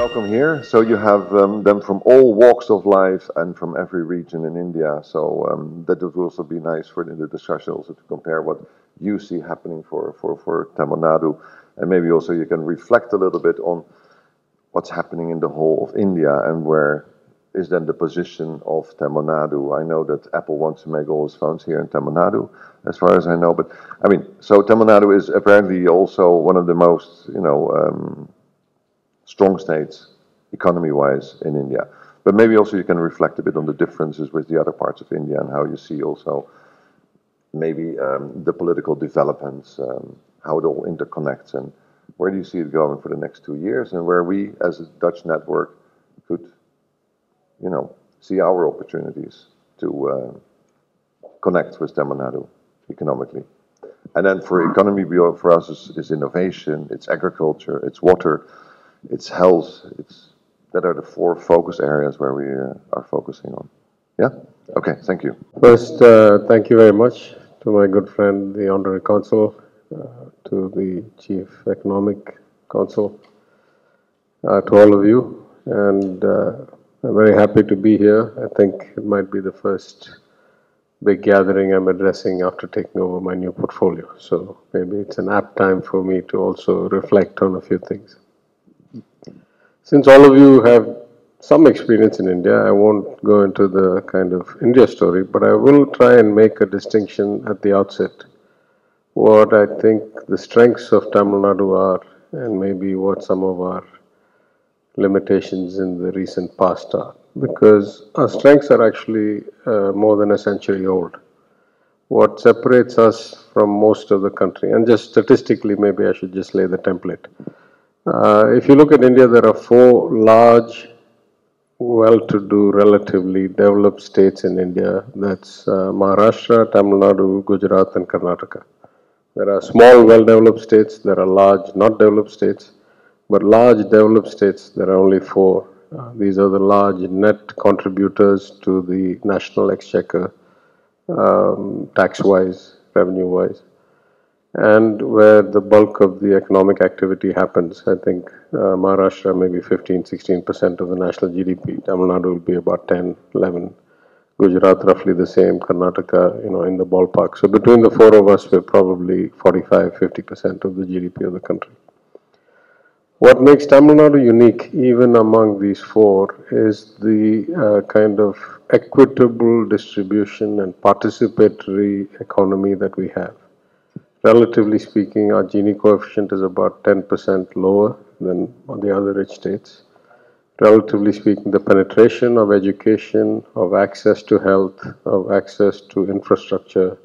Welcome here. So you have um, them from all walks of life and from every region in India. So um, that would also be nice for the discussion also to compare what you see happening for, for, for Tamil Nadu. And maybe also you can reflect a little bit on what's happening in the whole of India and where is then the position of Tamil Nadu. I know that Apple wants to make all its phones here in Tamil Nadu, as far as I know. But I mean, so Tamil Nadu is apparently also one of the most, you know, um, strong states economy-wise in India. But maybe also you can reflect a bit on the differences with the other parts of India and how you see also maybe um, the political developments, um, how it all interconnects, and where do you see it going for the next two years, and where we as a Dutch network could, you know, see our opportunities to uh, connect with Nadu economically. And then for economy, for us is, is innovation, it's agriculture, it's water, it's health. It's that are the four focus areas where we uh, are focusing on. Yeah. Okay. Thank you. First, uh, thank you very much to my good friend, the Honorary Consul, uh, to the Chief Economic consul, uh, to all of you, and uh, I'm very happy to be here. I think it might be the first big gathering I'm addressing after taking over my new portfolio. So maybe it's an apt time for me to also reflect on a few things. Since all of you have some experience in India, I won't go into the kind of India story, but I will try and make a distinction at the outset. What I think the strengths of Tamil Nadu are, and maybe what some of our limitations in the recent past are. Because our strengths are actually uh, more than a century old. What separates us from most of the country, and just statistically, maybe I should just lay the template. Uh, if you look at India, there are four large, well-to-do, relatively developed states in India. That's uh, Maharashtra, Tamil Nadu, Gujarat, and Karnataka. There are small, well-developed states. There are large, not developed states. But large, developed states, there are only four. Uh, these are the large net contributors to the national exchequer, um, tax-wise, revenue-wise and where the bulk of the economic activity happens. I think uh, Maharashtra maybe 15, 16% of the national GDP. Tamil Nadu will be about 10, 11. Gujarat roughly the same. Karnataka, you know, in the ballpark. So between the four of us, we're probably 45, 50% of the GDP of the country. What makes Tamil Nadu unique, even among these four, is the uh, kind of equitable distribution and participatory economy that we have relatively speaking, our Gini coefficient is about 10% lower than the other rich states. Relatively speaking, the penetration of education, of access to health, of access to infrastructure,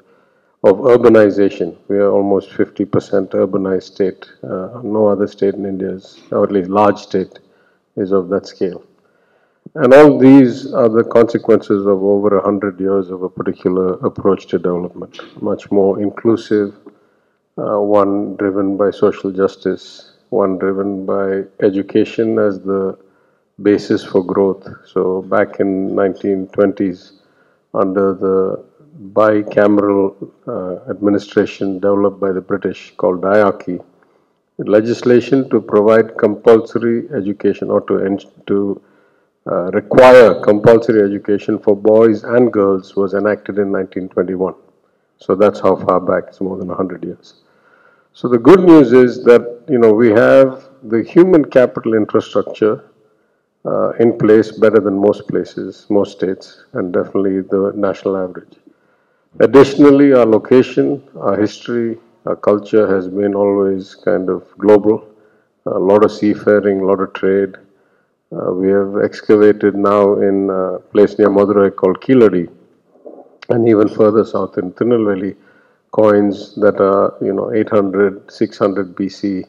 of urbanization. We are almost 50% urbanized state. Uh, no other state in India is, or at least large state, is of that scale. And all these are the consequences of over 100 years of a particular approach to development. Much more inclusive, uh, one driven by social justice, one driven by education as the basis for growth. So back in 1920s, under the bicameral uh, administration developed by the British called diarchy, legislation to provide compulsory education or to, to uh, require compulsory education for boys and girls was enacted in 1921. So that's how far back, it's more than 100 years. So the good news is that you know we have the human capital infrastructure uh, in place better than most places, most states, and definitely the national average. Additionally, our location, our history, our culture has been always kind of global. A lot of seafaring, a lot of trade. Uh, we have excavated now in a place near Madurai called Keeladi, and even further south in Tirunelveli, coins that are, you know, 800, 600 BC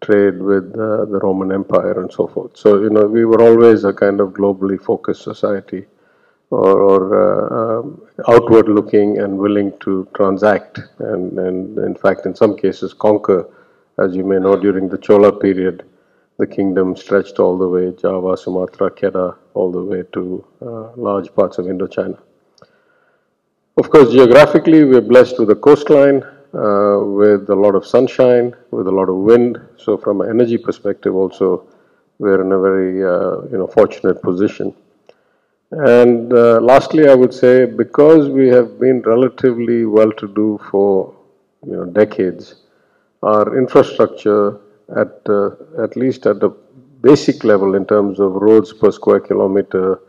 trade with uh, the Roman Empire and so forth. So, you know, we were always a kind of globally focused society or, or uh, um, outward looking and willing to transact and, and, in fact, in some cases, conquer. As you may know, during the Chola period, the kingdom stretched all the way, Java, Sumatra, Kedah, all the way to uh, large parts of Indochina. Of course, geographically, we're blessed with a coastline. uh, with a lot of sunshine, with a lot of wind. So from an energy perspective also, we're in a very, uh, you know, fortunate position. And uh, lastly, I would say because we have been relatively well-to-do for, you know, decades, our infrastructure at, uh, at least at the basic level in terms of roads per square kilometer,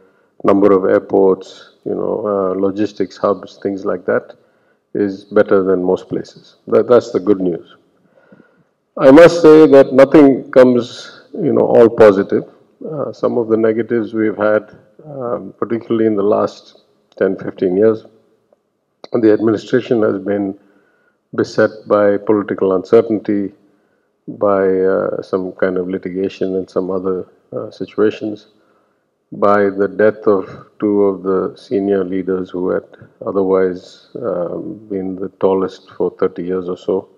number of airports, you know, uh, logistics hubs, things like that, is better than most places. That, that's the good news. I must say that nothing comes, you know, all positive. Uh, some of the negatives we've had, um, particularly in the last 10, 15 years, the administration has been beset by political uncertainty, by uh, some kind of litigation and some other uh, situations by the death of two of the senior leaders who had otherwise um, been the tallest for 30 years or so.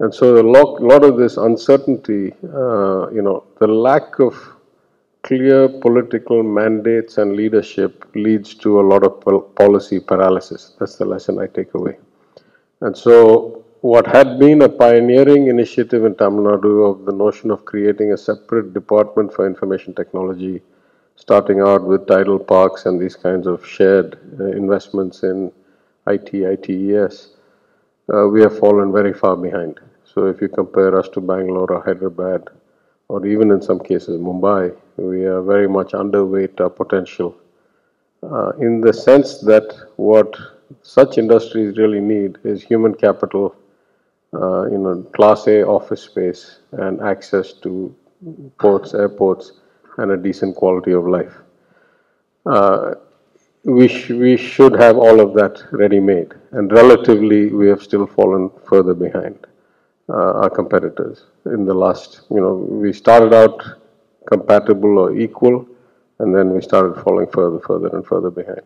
And so a lot, lot of this uncertainty, uh, you know, the lack of clear political mandates and leadership leads to a lot of pol policy paralysis. That's the lesson I take away. And so what had been a pioneering initiative in Tamil Nadu of the notion of creating a separate department for information technology starting out with TIDEL parks and these kinds of shared uh, investments in IT, ITES, uh, we have fallen very far behind. So if you compare us to Bangalore or Hyderabad, or even in some cases Mumbai, we are very much underweight our potential. Uh, in the sense that what such industries really need is human capital, uh, you know, class A office space and access to ports, airports, and a decent quality of life. Uh, we, sh we should have all of that ready made, and relatively, we have still fallen further behind our competitors. In the last, you know, we started out compatible or equal, and then we started falling further, further, and further behind.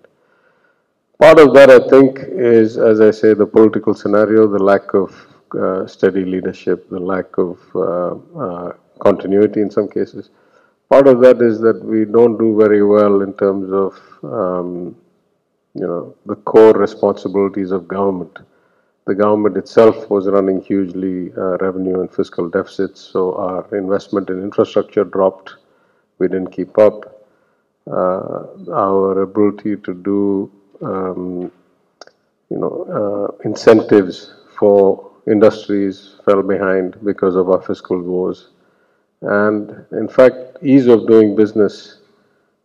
Part of that, I think, is, as I say, the political scenario, the lack of uh, steady leadership, the lack of uh, uh continuity in some cases. Part of that is that we don't do very well in terms of, um, you know, the core responsibilities of government. The government itself was running hugely uh, revenue and fiscal deficits, so our investment in infrastructure dropped. We didn't keep up. Uh, our ability to do, um, you know, uh, incentives for industries fell behind because of our fiscal woes. And in fact, ease of doing business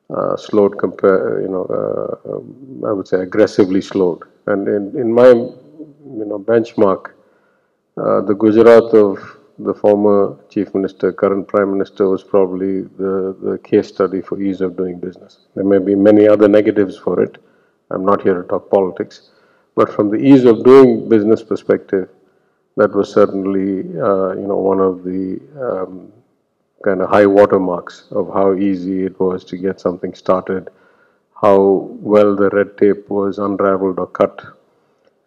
uh, slowed compare, you know, uh, um, I would say aggressively slowed. And in, in my, you know, benchmark, uh, the Gujarat of the former chief minister, current prime minister was probably the, the case study for ease of doing business. There may be many other negatives for it. I'm not here to talk politics. But from the ease of doing business perspective, that was certainly, uh, you know, one of the um, kind of high watermarks of how easy it was to get something started, how well the red tape was unraveled or cut,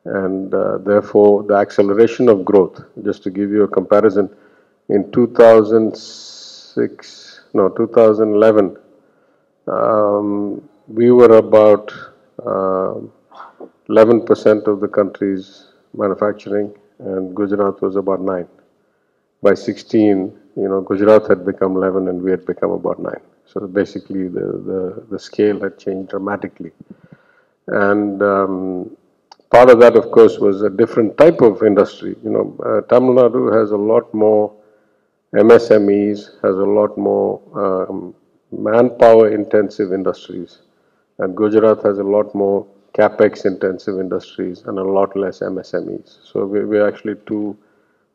and uh, therefore the acceleration of growth. Just to give you a comparison, in 2006, no, 2011, um, we were about 11% uh, of the country's manufacturing, and Gujarat was about 9. By 16, you know, Gujarat had become 11 and we had become about 9. So basically the, the, the scale had changed dramatically. And um, part of that, of course, was a different type of industry. You know, uh, Tamil Nadu has a lot more MSMEs, has a lot more um, manpower intensive industries. And Gujarat has a lot more capex intensive industries and a lot less MSMEs. So we, we're actually two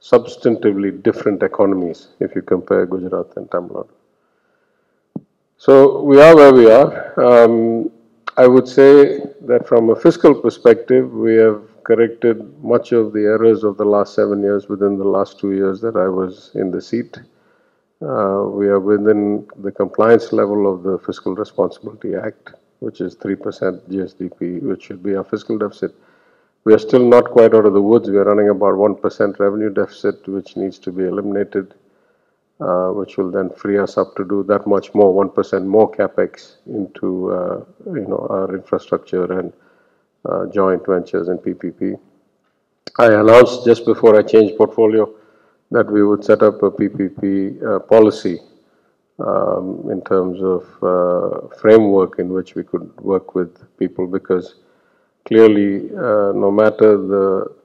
substantively different economies if you compare Gujarat and Tamil Nadu. So we are where we are. Um, I would say that from a fiscal perspective, we have corrected much of the errors of the last seven years within the last two years that I was in the seat. Uh, we are within the compliance level of the Fiscal Responsibility Act, which is 3% GSDP, which should be our fiscal deficit. We are still not quite out of the woods. We are running about 1% revenue deficit, which needs to be eliminated, uh, which will then free us up to do that much more, 1% more capex into uh, you know our infrastructure and uh, joint ventures and PPP. I announced just before I changed portfolio that we would set up a PPP uh, policy um, in terms of uh, framework in which we could work with people because clearly, uh, no matter the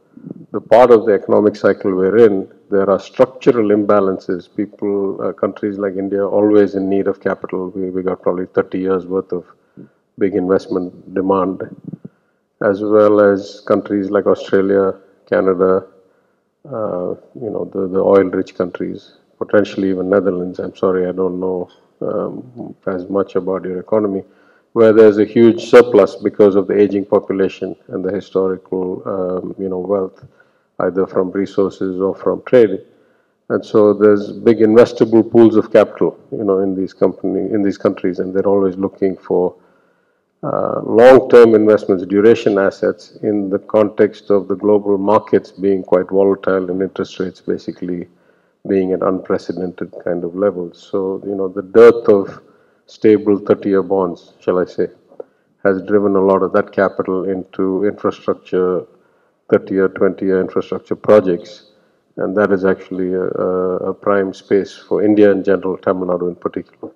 the part of the economic cycle we're in, there are structural imbalances. People, uh, countries like India, always in need of capital. We, we got probably 30 years worth of big investment demand, as well as countries like Australia, Canada, uh, you know, the, the oil-rich countries, potentially even Netherlands. I'm sorry, I don't know um, as much about your economy, where there's a huge surplus because of the aging population and the historical, um, you know, wealth, either from resources or from trade. And so there's big investable pools of capital, you know, in these company in these countries, and they're always looking for uh, long-term investments, duration assets in the context of the global markets being quite volatile and interest rates basically being at unprecedented kind of levels. So, you know, the dearth of stable 30-year bonds, shall I say, has driven a lot of that capital into infrastructure, 30-year, 20-year infrastructure projects. And that is actually a, a, prime space for India in general, Tamil Nadu in particular.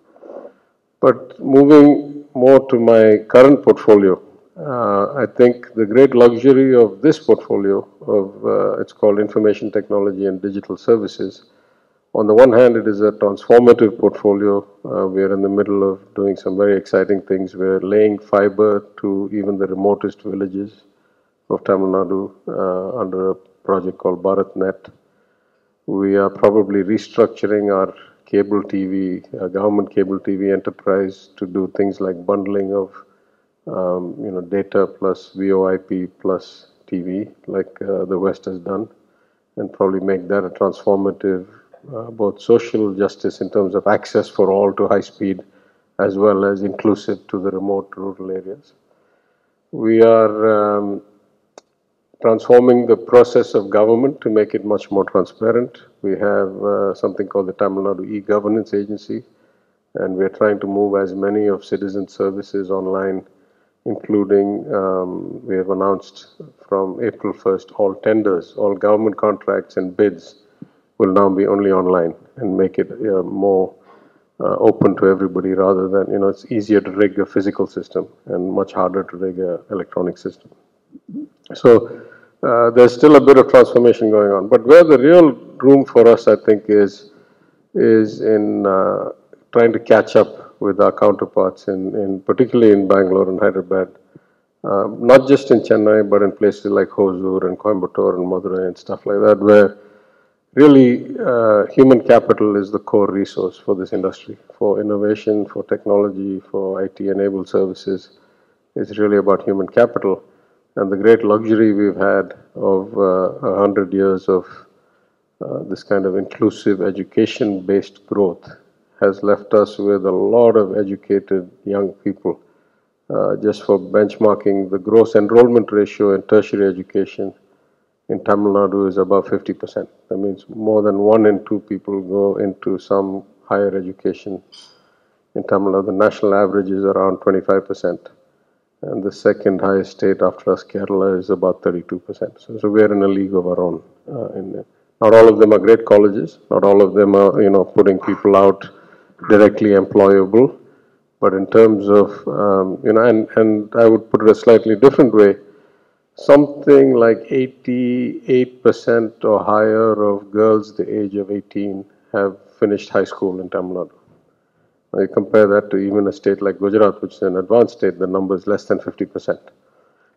But moving more to my current portfolio, uh, I think the great luxury of this portfolio of uh, it's called information technology and digital services. On the one hand, it is a transformative portfolio. Uh, we are in the middle of doing some very exciting things. We're laying fiber to even the remotest villages of Tamil Nadu uh, under a project called BharatNet. We are probably restructuring our cable TV, uh, government cable TV enterprise to do things like bundling of um, you know data plus VoIP plus TV, like uh, the West has done, and probably make that a transformative uh, both social justice in terms of access for all to high speed, as well as inclusive to the remote rural areas. We are um, transforming the process of government to make it much more transparent. We have uh, something called the Tamil Nadu e-governance agency, and we're trying to move as many of citizen services online, including um, we have announced from April 1st all tenders, all government contracts and bids will now be only online and make it uh, more uh, open to everybody rather than, you know, it's easier to rig a physical system and much harder to rig an electronic system. So uh, there's still a bit of transformation going on. But where the real room for us, I think, is is in uh, trying to catch up with our counterparts in, in particularly in Bangalore and Hyderabad. Uh, not just in Chennai, but in places like Hosur and Coimbatore and Madurai and stuff like that, where really uh, human capital is the core resource for this industry, for innovation, for technology, for IT-enabled services. It's really about human capital. And the great luxury we've had of uh, a hundred years of uh, this kind of inclusive education-based growth has left us with a lot of educated young people. Uh, just for benchmarking, the gross enrollment ratio in tertiary education in Tamil Nadu is above 50%. That means more than one in two people go into some higher education in Tamil Nadu. The national average is around 25% and the second highest state after us, Kerala, is about 32%. So, so we are in a league of our own. Uh, not all of them are great colleges. Not all of them are, you know, putting people out directly employable. But in terms of, um, you know, and, and I would put it a slightly different way, something like 88% or higher of girls the age of 18 have finished high school in Tamil Nadu. You compare that to even a state like Gujarat, which is an advanced state, the number is less than 50%.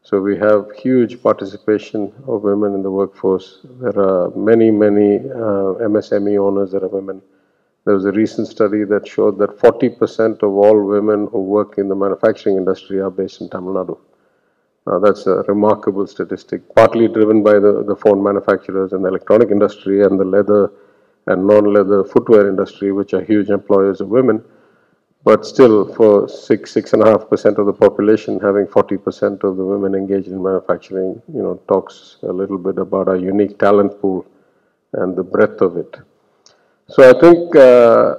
So we have huge participation of women in the workforce. There are many, many uh, MSME owners that are women. There was a recent study that showed that 40% of all women who work in the manufacturing industry are based in Tamil Nadu. Now that's a remarkable statistic, partly driven by the, the phone manufacturers and the electronic industry and the leather and non-leather footwear industry, which are huge employers of women. But still, for six, six and a half percent of the population, having 40% of the women engaged in manufacturing, you know, talks a little bit about our unique talent pool and the breadth of it. So I think uh,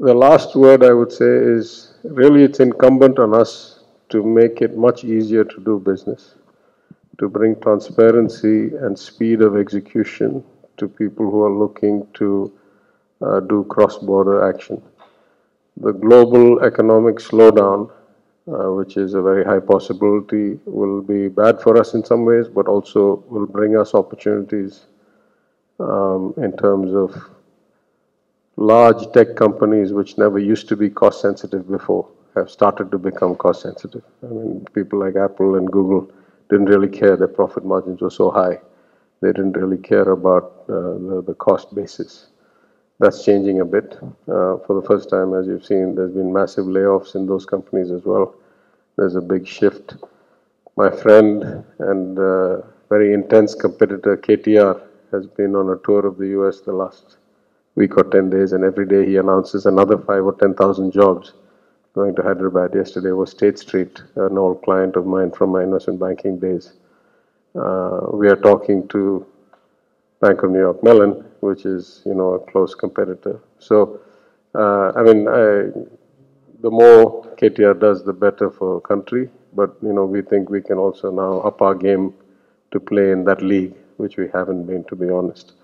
the last word I would say is really it's incumbent on us to make it much easier to do business, to bring transparency and speed of execution to people who are looking to uh, do cross-border action. The global economic slowdown, uh, which is a very high possibility, will be bad for us in some ways, but also will bring us opportunities um, in terms of large tech companies which never used to be cost sensitive before have started to become cost sensitive. I mean, people like Apple and Google didn't really care their profit margins were so high. They didn't really care about uh, the, the, cost basis. That's changing a bit. Uh, for the first time, as you've seen, there's been massive layoffs in those companies as well. There's a big shift. My friend and uh, very intense competitor, KTR, has been on a tour of the US the last week or 10 days, and every day he announces another five or 10,000 jobs going to Hyderabad. Yesterday was State Street, an old client of mine from my investment banking days. Uh, we are talking to Bank of New York Mellon, which is, you know, a close competitor. So, uh, I mean, I, the more KTR does, the better for country. But, you know, we think we can also now up our game to play in that league, which we haven't been, to be honest.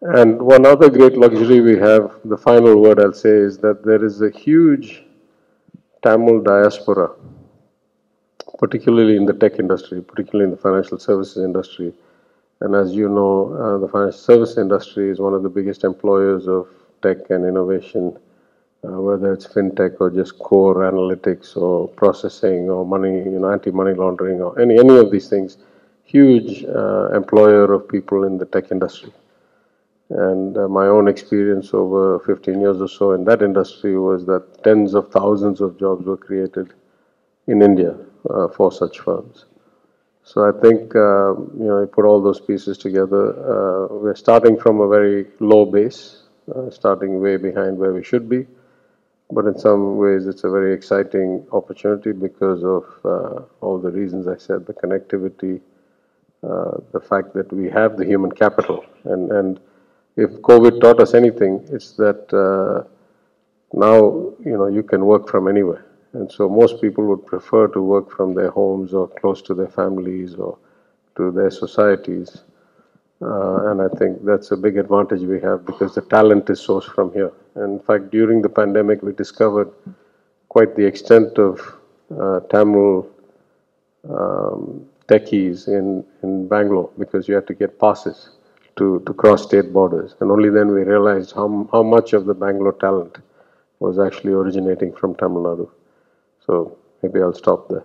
And one other great luxury we have, the final word I'll say, is that there is a huge Tamil diaspora, particularly in the tech industry, particularly in the financial services industry. And as you know, uh, the financial service industry is one of the biggest employers of tech and innovation, uh, whether it's fintech or just core analytics or processing or money, you know, anti-money laundering or any, any of these things. Huge uh, employer of people in the tech industry. And uh, my own experience over 15 years or so in that industry was that tens of thousands of jobs were created in India uh, for such firms. So I think, uh, you know, you put all those pieces together, uh, we're starting from a very low base, uh, starting way behind where we should be. But in some ways, it's a very exciting opportunity because of uh, all the reasons I said, the connectivity, the fact that we have the human capital and, and if COVID taught us anything, it's that uh, now you know you can work from anywhere, and so most people would prefer to work from their homes or close to their families or to their societies. Uh, and I think that's a big advantage we have because the talent is sourced from here. And in fact, during the pandemic, we discovered quite the extent of uh, Tamil um, techies in, in Bangalore because you had to get passes to, to cross state borders. And only then we realized how, how much of the Bangalore talent was actually originating from Tamil Nadu. So maybe I'll stop there.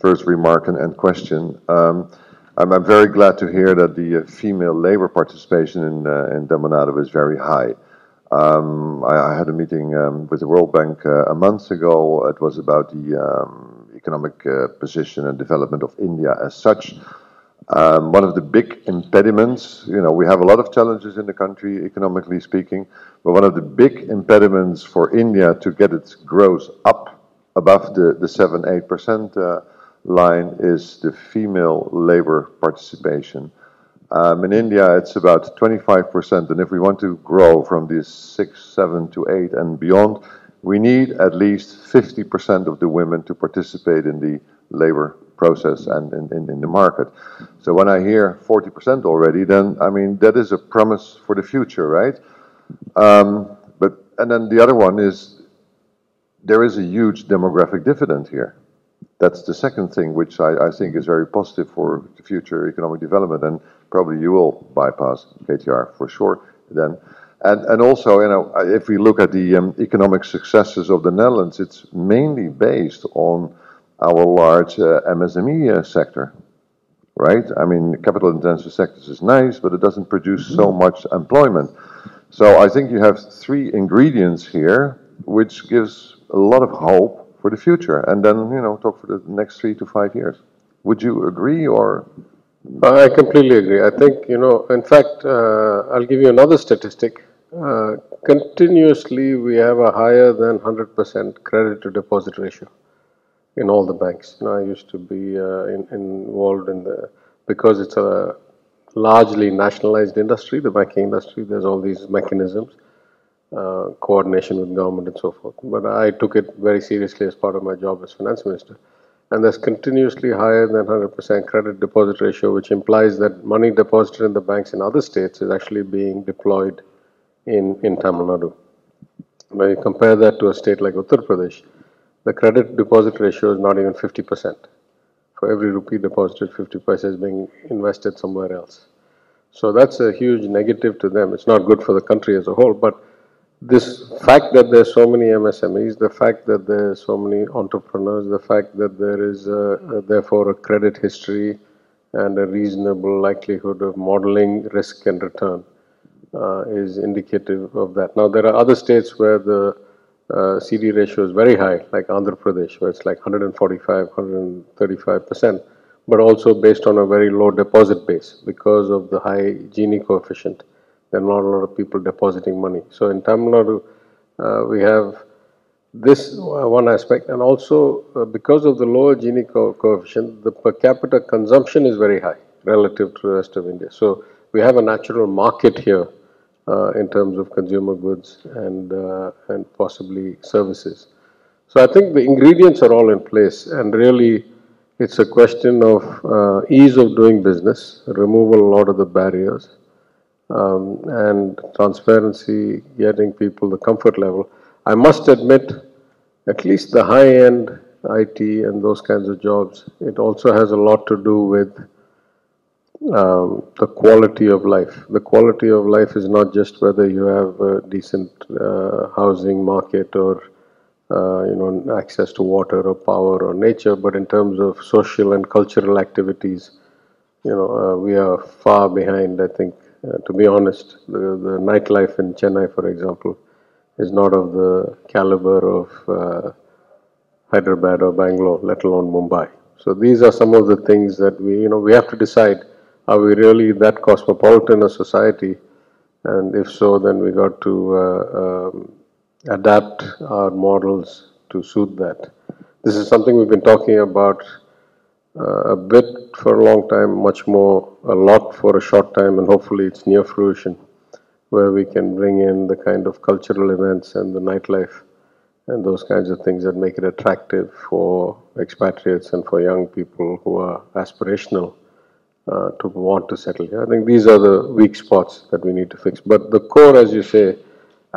First remark and, and question. Um, I'm, I'm, very glad to hear that the uh, female labor participation in, uh, in Nadu is very high. Um, I, I, had a meeting um, with the World Bank uh, a month ago. It was about the um, economic uh, position and development of India as such. Um, one of the big impediments, you know, we have a lot of challenges in the country, economically speaking, but one of the big impediments for India to get its growth up above the, the 7 8% uh, line is the female labor participation. Um, in India, it's about 25%, and if we want to grow from these 6, 7 to 8 and beyond, we need at least 50% of the women to participate in the labor process and in, in, in, the market. So when I hear 40% already, then I mean that is a promise for the future, right? Um, but and then the other one is there is a huge demographic dividend here. That's the second thing, which I, I think is very positive for the future economic development, and probably you will bypass KTR for sure. Then and, and also, you know, if we look at the um, economic successes of the Netherlands, it's mainly based on our large uh, MSME uh, sector, right? I mean, capital-intensive sectors is nice, but it doesn't produce so mm-hmm. much employment. So I think you have three ingredients here, which gives a lot of hope for the future. And then, you know, talk for the next three to five years. Would you agree or? I completely agree. I think, you know, in fact, uh, I'll give you another statistic. Uh, continuously, we have a higher than 100% credit to deposit ratio in all the banks. You know, I used to be uh, in, involved in the, because it's a largely nationalized industry, the banking industry, there's all these mechanisms. uh, coordination with government and so forth. But I took it very seriously as part of my job as finance minister. And there's continuously higher than 100% credit deposit ratio, which implies that money deposited in the banks in other states is actually being deployed in, in Tamil Nadu. When you compare that to a state like Uttar Pradesh, the credit deposit ratio is not even 50%. For every rupee deposited, 50 paisa is being invested somewhere else. So that's a huge negative to them. It's not good for the country as a whole, but this fact that there's so many MSMEs, the fact that there's so many entrepreneurs, the fact that there is a, a, therefore a credit history and a reasonable likelihood of modeling risk and return uh, is indicative of that. Now there are other states where the uh, CD ratio is very high, like Andhra Pradesh, where it's like 145, 135 percent, but also based on a very low deposit base because of the high Gini coefficient there are not a lot of people depositing money. So in Tamil Nadu, uh, we have this uh, one aspect, and also uh, because of the lower Gini co coefficient, the per capita consumption is very high relative to the rest of India. So we have a natural market here in terms of consumer goods and uh, and possibly services. So I think the ingredients are all in place, and really. It's a question of uh, ease of doing business, removal a lot of the barriers, um, and transparency, getting people the comfort level. I must admit, at least the high end IT and those kinds of jobs, it also has a lot to do with um, the quality of life. The quality of life is not just whether you have a decent uh, housing market or uh, you know access to water or power or nature, but in terms of social and cultural activities, you know uh, we are far behind. I think uh, to be honest, the, the nightlife in Chennai, for example, is not of the caliber of uh, Hyderabad or Bangalore, let alone Mumbai. So these are some of the things that we, you know, we have to decide: are we really that cosmopolitan a society? And if so, then we got to uh, um, adapt our models to suit that. This is something we've been talking about uh, a bit for a long time, much more, a lot for a short time, and hopefully it's near fruition, where we can bring in the kind of cultural events and the nightlife and those kinds of things that make it attractive for expatriates and for young people who are aspirational uh, to want to settle here. I think these are the weak spots that we need to fix. But the core, as you say,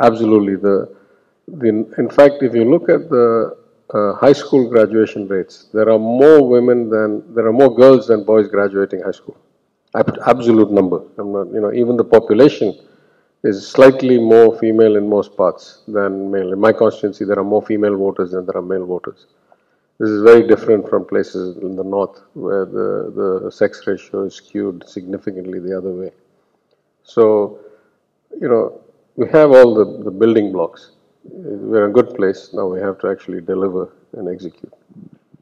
absolutely the, the in fact, if you look at the uh, high school graduation rates, there are more women than, there are more girls than boys graduating high school. Absolute number. I'm not, you know, even the population is slightly more female in most parts than male. In my constituency, there are more female voters than there are male voters. This is very different from places in the north where the, the sex ratio is skewed significantly the other way. So, you know, we have all the, the building blocks we're in a good place. Now we have to actually deliver and execute.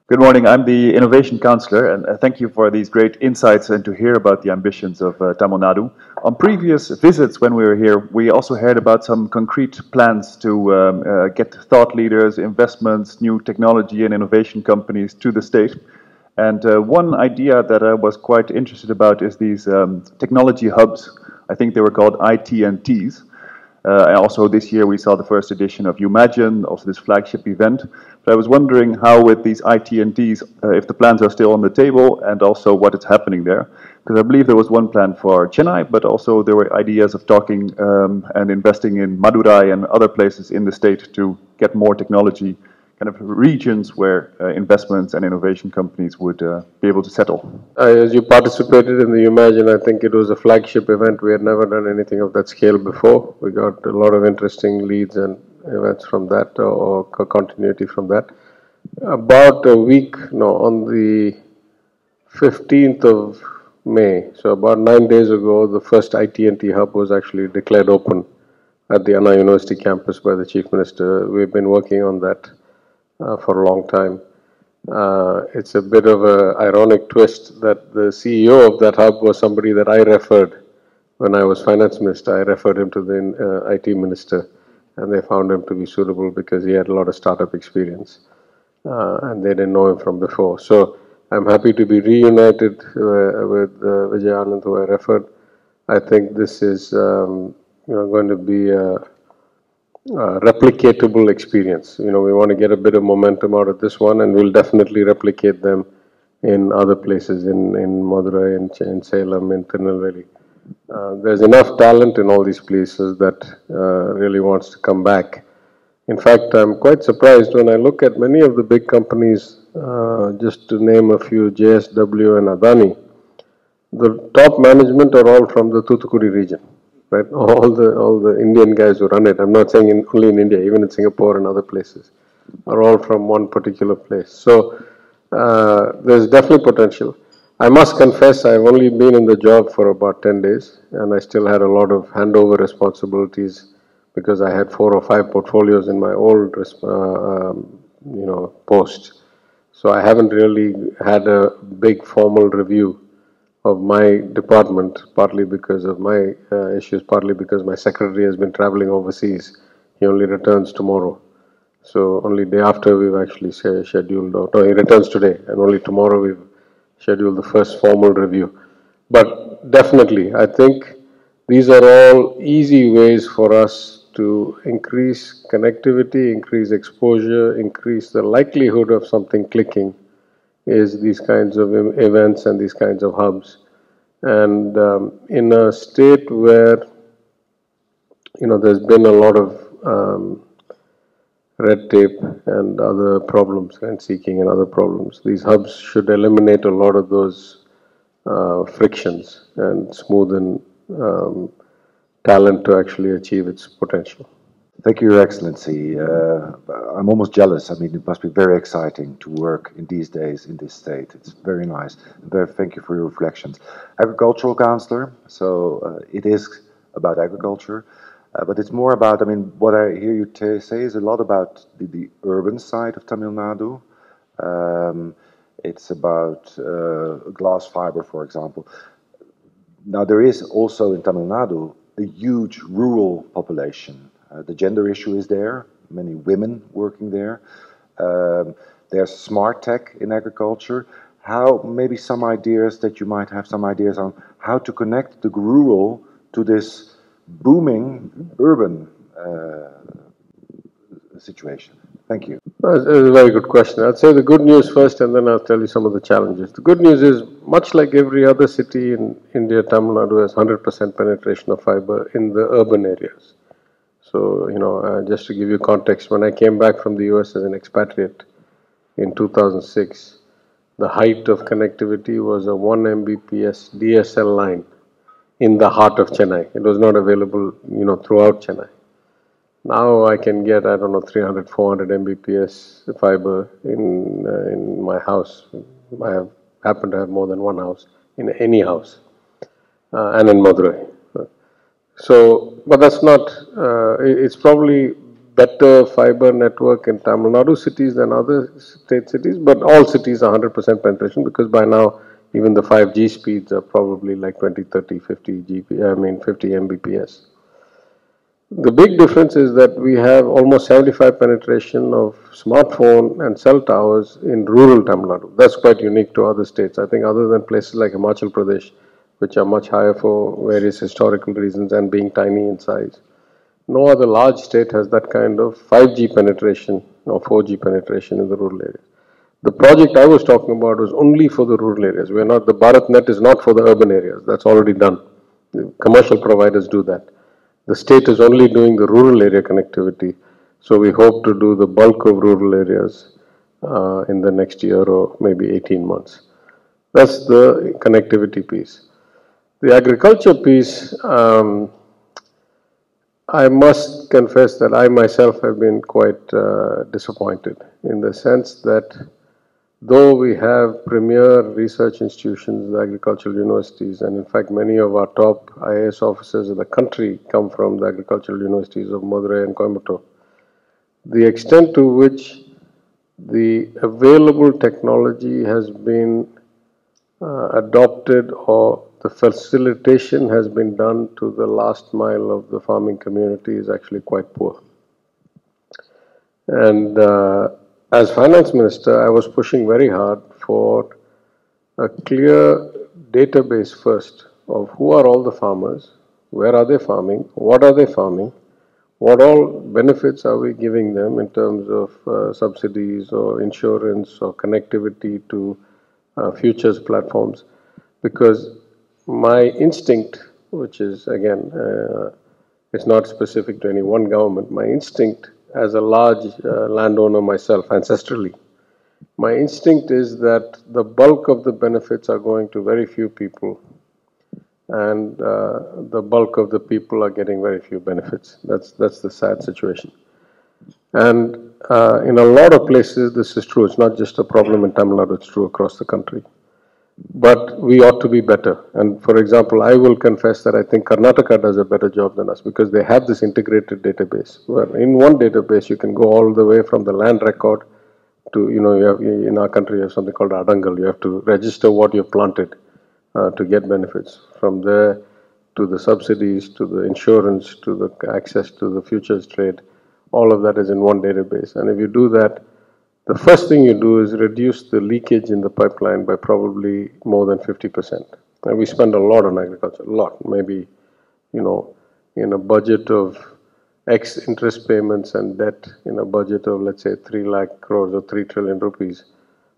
Good morning. I'm the Innovation Counselor, and uh, thank you for these great insights and to hear about the ambitions of uh, Tamil Nadu. On previous visits when we were here, we also heard about some concrete plans to um, uh, get thought leaders, investments, new technology and innovation companies to the state. And uh, one idea that I was quite interested about is these um, technology hubs. I think they were called ITNTs. Uh, and also this year we saw the first edition of Umagine, also this flagship event. But I was wondering how with these ITNTs, uh, if the plans are still on the table and also what is happening there. Because I believe there was one plan for Chennai, but also there were ideas of talking um, and investing in Madurai and other places in the state to get more technology kind of regions where uh, investments and innovation companies would uh, be able to settle. as you participated in the Umagine, I think it was a flagship event. We had never done anything of that scale before. We got a lot of interesting leads and events from that, or, or continuity from that. About a week, no, on the 15th of May, so about nine days ago, the first ITNT hub was actually declared open at the Anna University campus by the Chief Minister. We've been working on that uh, for a long time. Uh, it's a bit of an ironic twist that the CEO of that hub was somebody that I referred when I was finance minister. I referred him to the uh, IT minister, and they found him to be suitable because he had a lot of startup experience, uh, and they didn't know him from before. So I'm happy to be reunited uh, with uh, Vijay Anand, who I referred. I think this is um, you know going to be a uh, replicatable experience. You know, we want to get a bit of momentum out of this one, and we'll definitely replicate them in other places, in, in Madurai, in, in Salem, in Tirunelveli. Uh, there's enough talent in all these places that uh, really wants to come back. In fact, I'm quite surprised when I look at many of the big companies, uh, just to name a few, JSW and Adani, the top management are all from the Thoothukudi region right? All the all the Indian guys who run it. I'm not saying in, only in India, even in Singapore and other places, are all from one particular place. So uh, there's definitely potential. I must confess, I've only been in the job for about 10 days, and I still had a lot of handover responsibilities because I had four or five portfolios in my old, uh, um, you know, post. So I haven't really had a big formal review of my department, partly because of my uh, issues, partly because my secretary has been traveling overseas. He only returns tomorrow. So only day after we've actually scheduled, or no, he returns today, and only tomorrow we've scheduled the first formal review. But definitely, I think these are all easy ways for us to increase connectivity, increase exposure, increase the likelihood of something clicking is these kinds of events and these kinds of hubs. And um, in a state where, you know, there's been a lot of um, red tape and other problems, rent seeking and other problems, these hubs should eliminate a lot of those uh, frictions and smoothen um, talent to actually achieve its potential. Thank you, Your Excellency. Uh, I'm almost jealous. I mean, it must be very exciting to work in these days in this state. It's very nice. Very, thank you for your reflections. Agricultural Councillor, so uh, it is about agriculture, uh, but it's more about, I mean, what I hear you say is a lot about the, the urban side of Tamil Nadu. Um, it's about uh, glass fiber, for example. Now, there is also in Tamil Nadu a huge rural population. Uh, the gender issue is there, many women working there. Um, there's smart tech in agriculture. How, maybe some ideas that you might have some ideas on how to connect the rural to this booming urban uh, situation. Thank you. That's a very good question. I'd say the good news first and then I'll tell you some of the challenges. The good news is, much like every other city in India, Tamil Nadu has 100% penetration of fiber in the urban areas. So, you know, uh, just to give you context, when I came back from the US as an expatriate in 2006, the height of connectivity was a 1 Mbps DSL line in the heart of Chennai. It was not available, you know, throughout Chennai. Now I can get, I don't know, 300, 400 Mbps fiber in, uh, in my house. I have, happen to have more than one house, in any house, uh, and in Madurai. So, but that's not, uh, it's probably better fiber network in Tamil Nadu cities than other state cities, but all cities are 100% penetration because by now even the 5G speeds are probably like 20, 30, 50 GB, I mean 50 Mbps. The big difference is that we have almost 75 penetration of smartphone and cell towers in rural Tamil Nadu. That's quite unique to other states. I think other than places like Himachal Pradesh, which are much higher for various historical reasons and being tiny in size. No other large state has that kind of 5G penetration or 4G penetration in the rural areas. The project I was talking about was only for the rural areas. We're not, the BharatNet is not for the urban areas. That's already done. The commercial providers do that. The state is only doing the rural area connectivity. So we hope to do the bulk of rural areas uh, in the next year or maybe 18 months. That's the connectivity piece. The agriculture piece, um, I must confess that I myself have been quite uh, disappointed in the sense that though we have premier research institutions, the agricultural universities, and in fact many of our top IAS officers in the country come from the agricultural universities of Madurai and Coimbatore, the extent to which the available technology has been uh, adopted or the facilitation has been done to the last mile of the farming community is actually quite poor. And uh, as finance minister, I was pushing very hard for a clear database first of who are all the farmers, where are they farming, what are they farming, what all benefits are we giving them in terms of uh, subsidies or insurance or connectivity to uh, futures platforms? Because my instinct, which is again, uh, it's not specific to any one government, my instinct as a large uh, landowner myself, ancestrally, my instinct is that the bulk of the benefits are going to very few people and uh, the bulk of the people are getting very few benefits. That's, that's the sad situation. And uh, in a lot of places, this is true. It's not just a problem in Tamil Nadu, it's true across the country. But we ought to be better. And for example, I will confess that I think Karnataka does a better job than us because they have this integrated database where in one database you can go all the way from the land record to, you know, you have, in our country you have something called Adangal. You have to register what you've planted uh, to get benefits. From there to the subsidies, to the insurance, to the access to the futures trade, all of that is in one database. And if you do that, the first thing you do is reduce the leakage in the pipeline by probably more than 50%. And we spend a lot on agriculture, a lot, maybe, you know, in a budget of X interest payments and debt in a budget of, let's say, 3 lakh crores or 3 trillion rupees,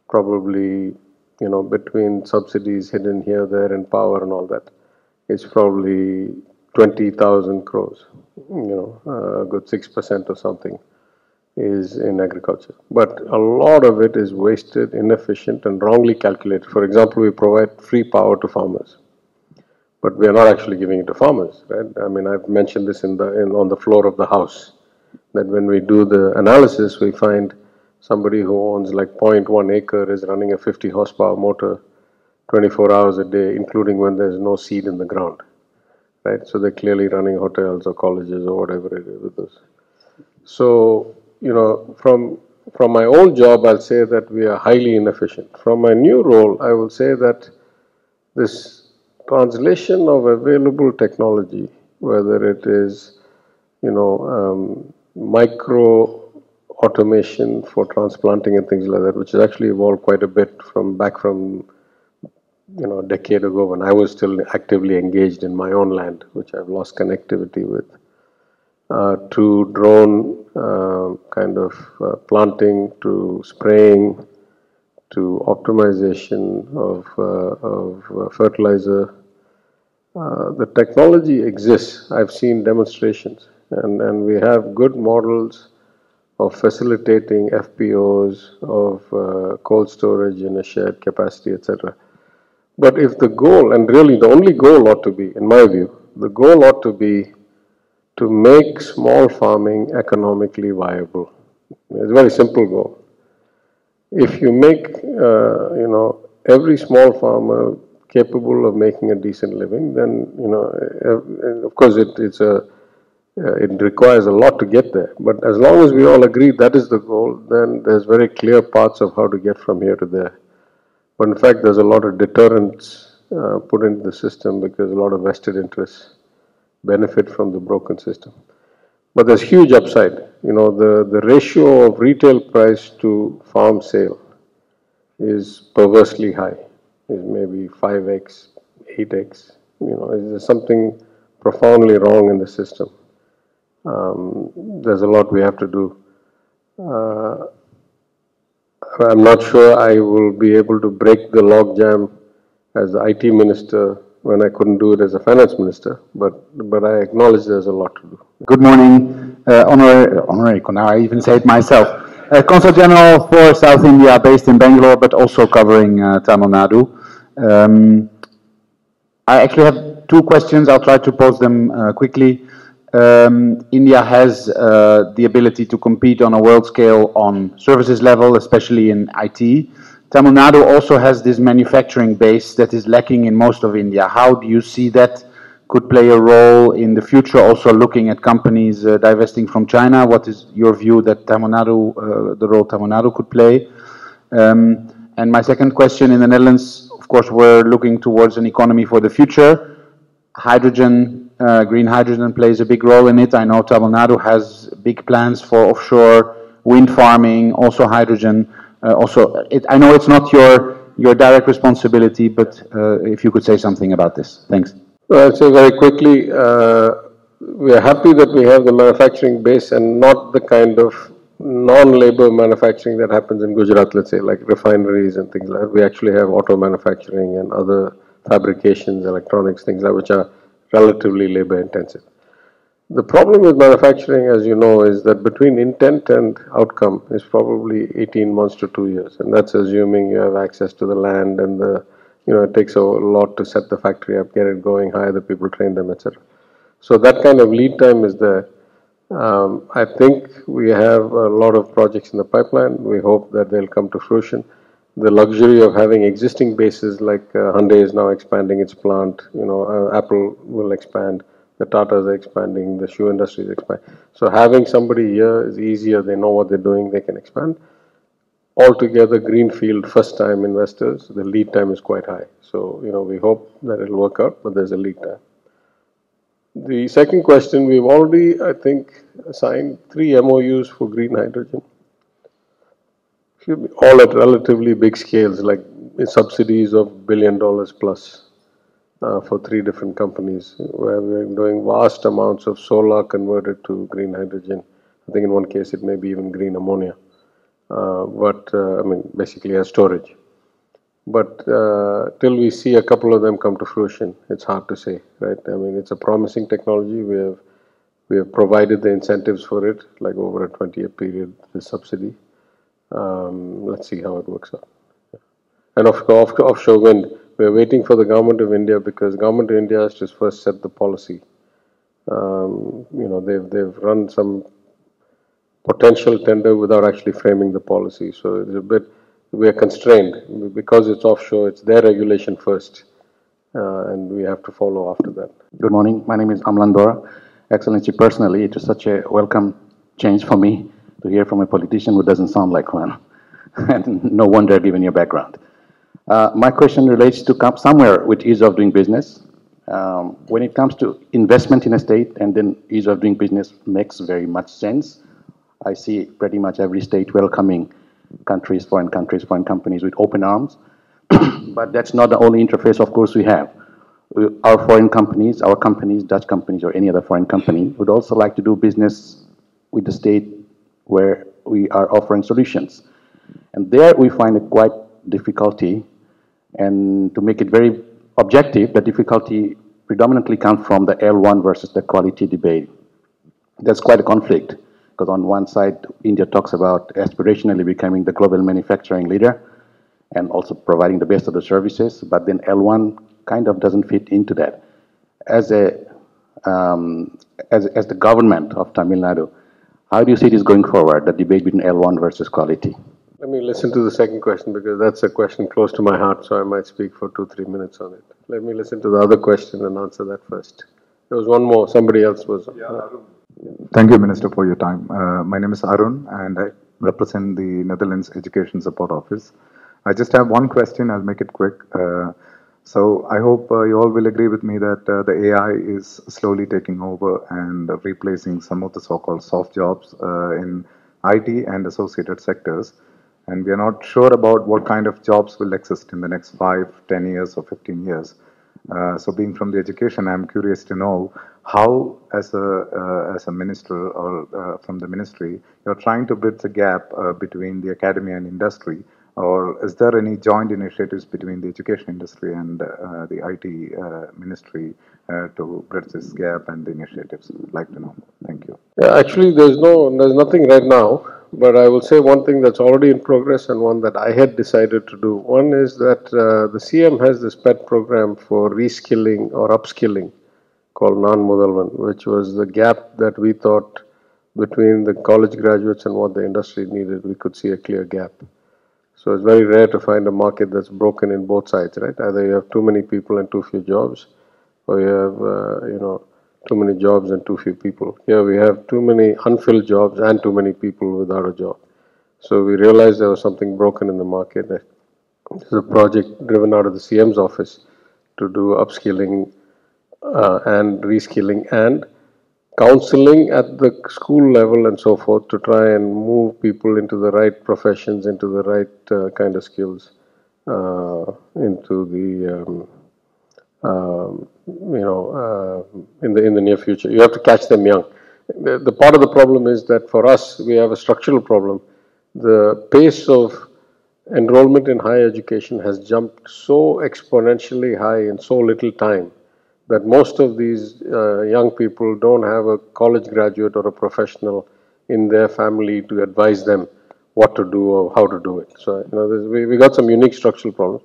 probably you know, between subsidies hidden here, there, and power and all that, it's probably 20,000 crores, you know, a good 6% or something is in agriculture. But a lot of it is wasted, inefficient, and wrongly calculated. For example, we provide free power to farmers, but we are not actually giving it to farmers, right? I mean, I've mentioned this in the in, on the floor of the house that when we do the analysis, we find somebody who owns like 0.1 acre is running a 50 horsepower motor 24 hours a day, including when there's no seed in the ground, right? So they're clearly running hotels or colleges or whatever it is with this. So, you know, from from my old job, I'll say that we are highly inefficient. From my new role, I will say that this translation of available technology, whether it is, you know, um, micro automation for transplanting and things like that, which has actually evolved quite a bit from back from you know a decade ago when I was still actively engaged in my own land, which I've lost connectivity with, to drone uh, kind of uh, planting, to spraying, to optimization of, uh, of uh, fertilizer. Uh, the technology exists. I've seen demonstrations, and, and we have good models of facilitating FPOs, of uh, cold storage in a shared capacity, etc. But if the goal, and really the only goal ought to be, in my view, the goal ought to be to make small farming economically viable. It's a very simple goal. If you make, uh, you know, every small farmer capable of making a decent living, then, you know, of course it, it's a uh, it requires a lot to get there. But as long as we all agree that is the goal, then there's very clear paths of how to get from here to there. But in fact, there's a lot of deterrents uh, put into the system because a lot of vested interests benefit from the broken system. But there's huge upside. You know, the, the ratio of retail price to farm sale is perversely high. Is maybe 5x, 8x. You know, there's something profoundly wrong in the system. Um, there's a lot we have to do. Uh, I'm not sure I will be able to break the logjam as the IT minister when I couldn't do it as a finance minister, but but I acknowledge there's a lot to do. Good morning, uh, honorary, honorary, now I even say it myself. Uh, Consul General for South India, based in Bangalore, but also covering uh, Tamil Nadu. Um, I actually have two questions. I'll try to pose them uh, quickly um, India has uh, the ability to compete on a world scale on services level, especially in IT. Tamil Nadu also has this manufacturing base that is lacking in most of India. How do you see that could play a role in the future, also looking at companies uh, divesting from China? What is your view that Tamil Nadu, uh, the role Tamil Nadu could play? Um, and my second question in the Netherlands, of course, we're looking towards an economy for the future. Hydrogen uh, green hydrogen plays a big role in it. I know Tamil Nadu has big plans for offshore wind farming, also hydrogen. Uh, also, it, I know it's not your your direct responsibility, but uh, if you could say something about this, thanks. Well, I'll say very quickly. Uh, we are happy that we have the manufacturing base and not the kind of non-labor manufacturing that happens in Gujarat, let's say, like refineries and things like that. We actually have auto manufacturing and other fabrications, electronics, things like which are relatively labor intensive. The problem with manufacturing, as you know, is that between intent and outcome is probably 18 months to two years. And that's assuming you have access to the land and the, you know, it takes a lot to set the factory up, get it going, hire the people, train them, etc. So that kind of lead time is there. Um, I think we have a lot of projects in the pipeline. We hope that they'll come to fruition. The luxury of having existing bases like uh, Hyundai is now expanding its plant, you know, uh, Apple will expand the Tatas are expanding, the shoe industry is expanding. So having somebody here is easier. They know what they're doing. They can expand. Altogether, greenfield first time investors, the lead time is quite high. So, you know, we hope that it'll work out, but there's a lead time. The second question, we've already, I think, signed three MOUs for green hydrogen. All at relatively big scales, like subsidies of billion dollars plus uh, for three different companies where we're doing vast amounts of solar converted to green hydrogen. I think in one case it may be even green ammonia, uh, but uh, I mean basically as storage. But uh, till we see a couple of them come to fruition, it's hard to say, right? I mean, it's a promising technology. We have we have provided the incentives for it, like over a 20-year period, the subsidy. Um, let's see how it works out. And of, off, offshore wind, we're waiting for the government of India because government of India has to first set the policy. Um, you know, they've they've run some potential tender without actually framing the policy. So it's a bit we are constrained because it's offshore. It's their regulation first, uh, and we have to follow after that. Good morning. My name is Amlan Dora. Excellency, personally, it is such a welcome change for me to hear from a politician who doesn't sound like one, and no wonder given your background. Uh, my question relates to come somewhere with ease of doing business. Um, when it comes to investment in a state and then ease of doing business makes very much sense. I see pretty much every state welcoming countries, foreign countries, foreign companies with open arms. but that's not the only interface, of course, we have. We, our foreign companies, our companies, Dutch companies, or any other foreign company would also like to do business with the state where we are offering solutions. And there we find a quite difficulty and to make it very objective, the difficulty predominantly comes from the L1 versus the quality debate. There's quite a conflict because on one side, India talks about aspirationally becoming the global manufacturing leader and also providing the best of the services, but then L1 kind of doesn't fit into that. As a um, as, as the government of Tamil Nadu, how do you see this going forward, the debate between L1 versus quality? Let me listen to the second question because that's a question close to my heart, so I might speak for two, three minutes on it. Let me listen to the other question and answer that first. There was one more, somebody else was. Yeah, Uh, Thank you, Minister, for your time. Uh, my name is Arun, and I represent the Netherlands Education Support Office. I just have one question, I'll make it quick. Uh, so I hope uh, you all will agree with me that uh, the AI is slowly taking over and replacing some of the so-called soft jobs uh, in IT and associated sectors and we are not sure about what kind of jobs will exist in the next five, ten years, or 15 years. Uh, so, being from the education, I'm curious to know how, as a uh, as a minister or uh, from the ministry, you're trying to bridge the gap uh, between the academy and industry, or is there any joint initiatives between the education industry and uh, the IT uh, ministry to bridge this gap and the initiatives? I'd like to know. Thank you. Yeah, actually, there's no there's nothing right now. But I will say one thing that's already in progress and one that I had decided to do. One is that uh, the CM has this PET program for reskilling or upskilling called Naan Mudhalvan, which was the gap that we thought between the college graduates and what the industry needed. We could see a clear gap. So it's very rare to find a market that's broken in both sides, right? Either you have too many people and too few jobs, or you have, uh, you know, too many jobs and too few people. Here we have too many unfilled jobs and too many people without a job. So we realized there was something broken in the market. There's a project driven out of the CM's office to do upskilling uh, and reskilling and counseling at the school level and so forth to try and move people into the right professions, into the right uh, kind of skills, uh, into the um, um, you know, uh, in the in the near future. You have to catch them young. The, the part of the problem is that for us, we have a structural problem. The pace of enrollment in higher education has jumped so exponentially high in so little time that most of these uh, young people don't have a college graduate or a professional in their family to advise them what to do or how to do it. So, you know, we, we got some unique structural problems.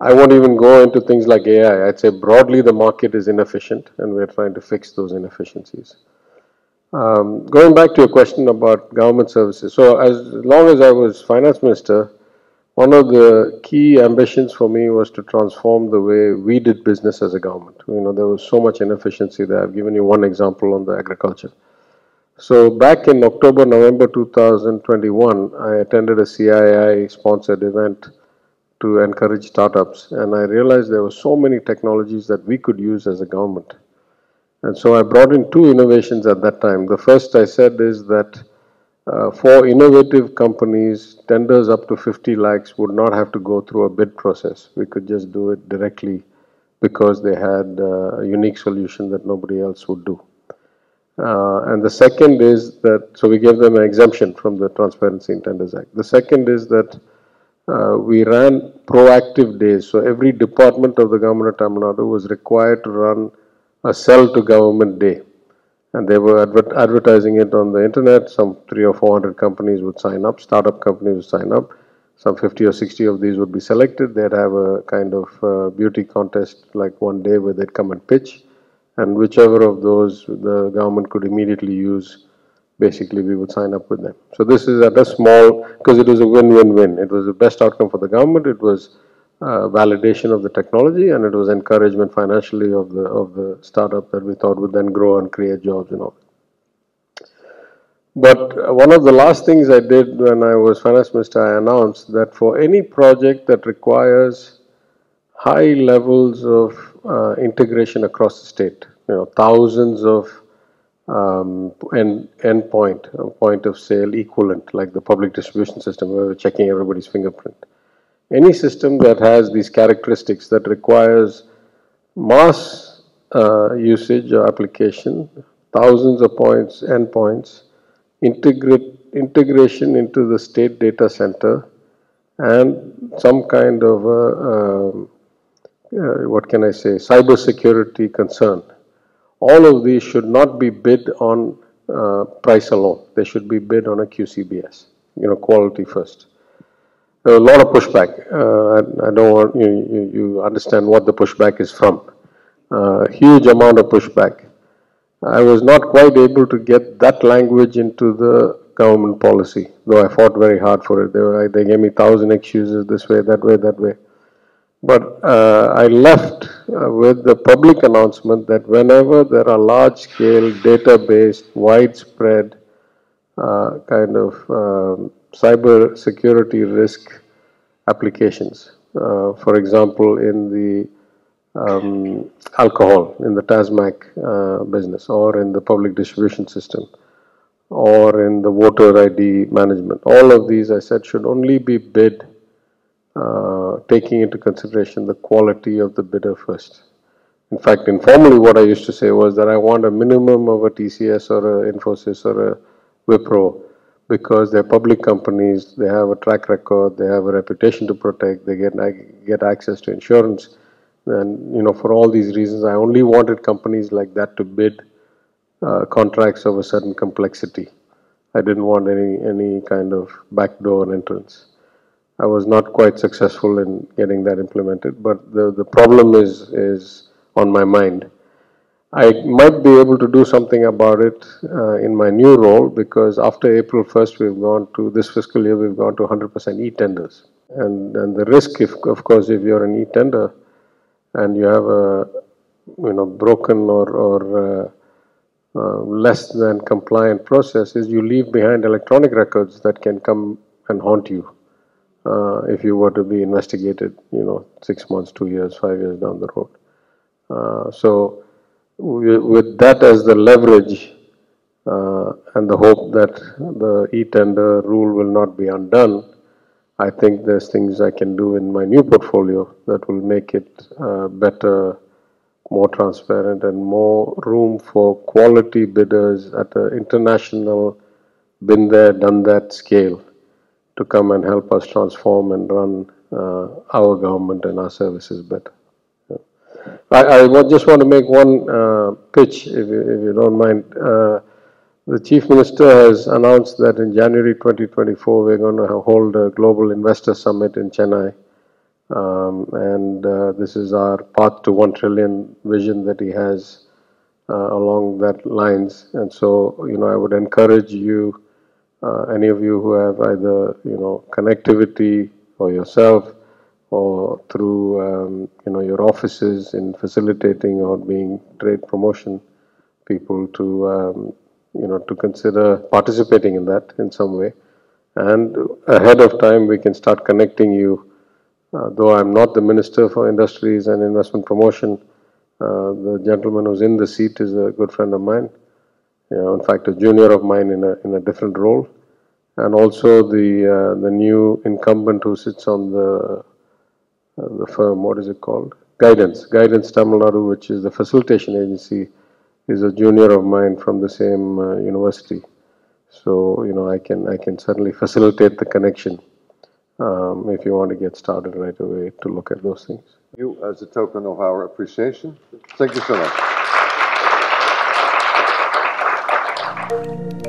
I won't even go into things like AI. I'd say broadly the market is inefficient and we're trying to fix those inefficiencies. Um, going back to your question about government services. So as long as I was finance minister, one of the key ambitions for me was to transform the way we did business as a government. You know, there was so much inefficiency there. I've given you one example on the agriculture. So back in October, November 2021, I attended a CII sponsored event to encourage startups. And I realized there were so many technologies that we could use as a government. And so I brought in two innovations at that time. The first I said is that uh, for innovative companies, tenders up to 50 lakhs would not have to go through a bid process. We could just do it directly because they had uh, a unique solution that nobody else would do. Uh, and the second is that, so we gave them an exemption from the Transparency in Tenders Act. The second is that uh, we ran proactive days. So every department of the government of Tamil Nadu was required to run a sell to government day. And they were adver advertising it on the internet. Some three or four hundred companies would sign up, startup companies would sign up. Some 50 or 60 of these would be selected. They'd have a kind of uh, beauty contest like one day where they'd come and pitch and whichever of those the government could immediately use, basically we would sign up with them. So this is at a small, because it was a win-win-win. It was the best outcome for the government, it was uh, validation of the technology, and it was encouragement financially of the, of the startup that we thought would then grow and create jobs and all. But one of the last things I did when I was finance minister, I announced that for any project that requires high levels of uh, integration across the state, you know, thousands of um, end endpoint, uh, point of sale equivalent, like the public distribution system, where we're checking everybody's fingerprint. Any system that has these characteristics that requires mass uh, usage or application, thousands of points, endpoints, integrate, integration into the state data center, and some kind of a, um, uh, what can I say, cyber security concern all of these should not be bid on uh, price alone. They should be bid on a QCBS, you know, quality first. a lot of pushback. Uh, I, I, don't want you, you, you, understand what the pushback is from. Uh, huge amount of pushback. I was not quite able to get that language into the government policy, though I fought very hard for it. They, were, they gave me thousand excuses this way, that way, that way. But uh, I left uh, with the public announcement that whenever there are large-scale, data-based, widespread uh, kind of um, cyber security risk applications, uh, for example, in the um, alcohol, in the TASMAC uh, business, or in the public distribution system, or in the voter ID management. All of these, I said, should only be bid uh, taking into consideration the quality of the bidder first. In fact, informally, what I used to say was that I want a minimum of a TCS or a Infosys or a Wipro because they're public companies, they have a track record, they have a reputation to protect, they get get access to insurance, and you know for all these reasons, I only wanted companies like that to bid uh, contracts of a certain complexity. I didn't want any any kind of backdoor entrance. I was not quite successful in getting that implemented, but the, the problem is, is on my mind. I might be able to do something about it uh, in my new role because after April 1st, we've gone to this fiscal year, we've gone to 100% e tenders. And, and the risk, if, of course, if you're an e tender and you have a you know broken or, or uh, uh, less than compliant process, is you leave behind electronic records that can come and haunt you uh, if you were to be investigated, you know, six months, two years, five years down the road. Uh, so, with that as the leverage uh, and the hope that the e-tender rule will not be undone, I think there's things I can do in my new portfolio that will make it uh, better more transparent, and more room for quality bidders at an international, been there, done that scale to come and help us transform and run uh, our government and our services better. I, I just want to make one uh, pitch, if you, if you don't mind. Uh, the Chief Minister has announced that in January 2024, we're going to hold a Global Investor Summit in Chennai. Um, and uh, this is our path to 1 trillion vision that he has uh, along that lines. And so, you know, I would encourage you, uh, any of you who have either, you know, connectivity or yourself or through, um, you know, your offices in facilitating or being trade promotion people to, um, you know, to consider participating in that in some way. And ahead of time, we can start connecting you uh, though I'm not the Minister for Industries and Investment Promotion, uh, the gentleman who's in the seat is a good friend of mine. You know, in fact, a junior of mine in a, in a different role. And also the, uh, the new incumbent who sits on the, the firm, what is it called? Guidance. Guidance Tamil Nadu, which is the facilitation agency, is a junior of mine from the same university. So, you know, I can, I can certainly facilitate the connection um, if you want to get started right away to look at those things. You, as a token of our appreciation, thank you so much. Thank you.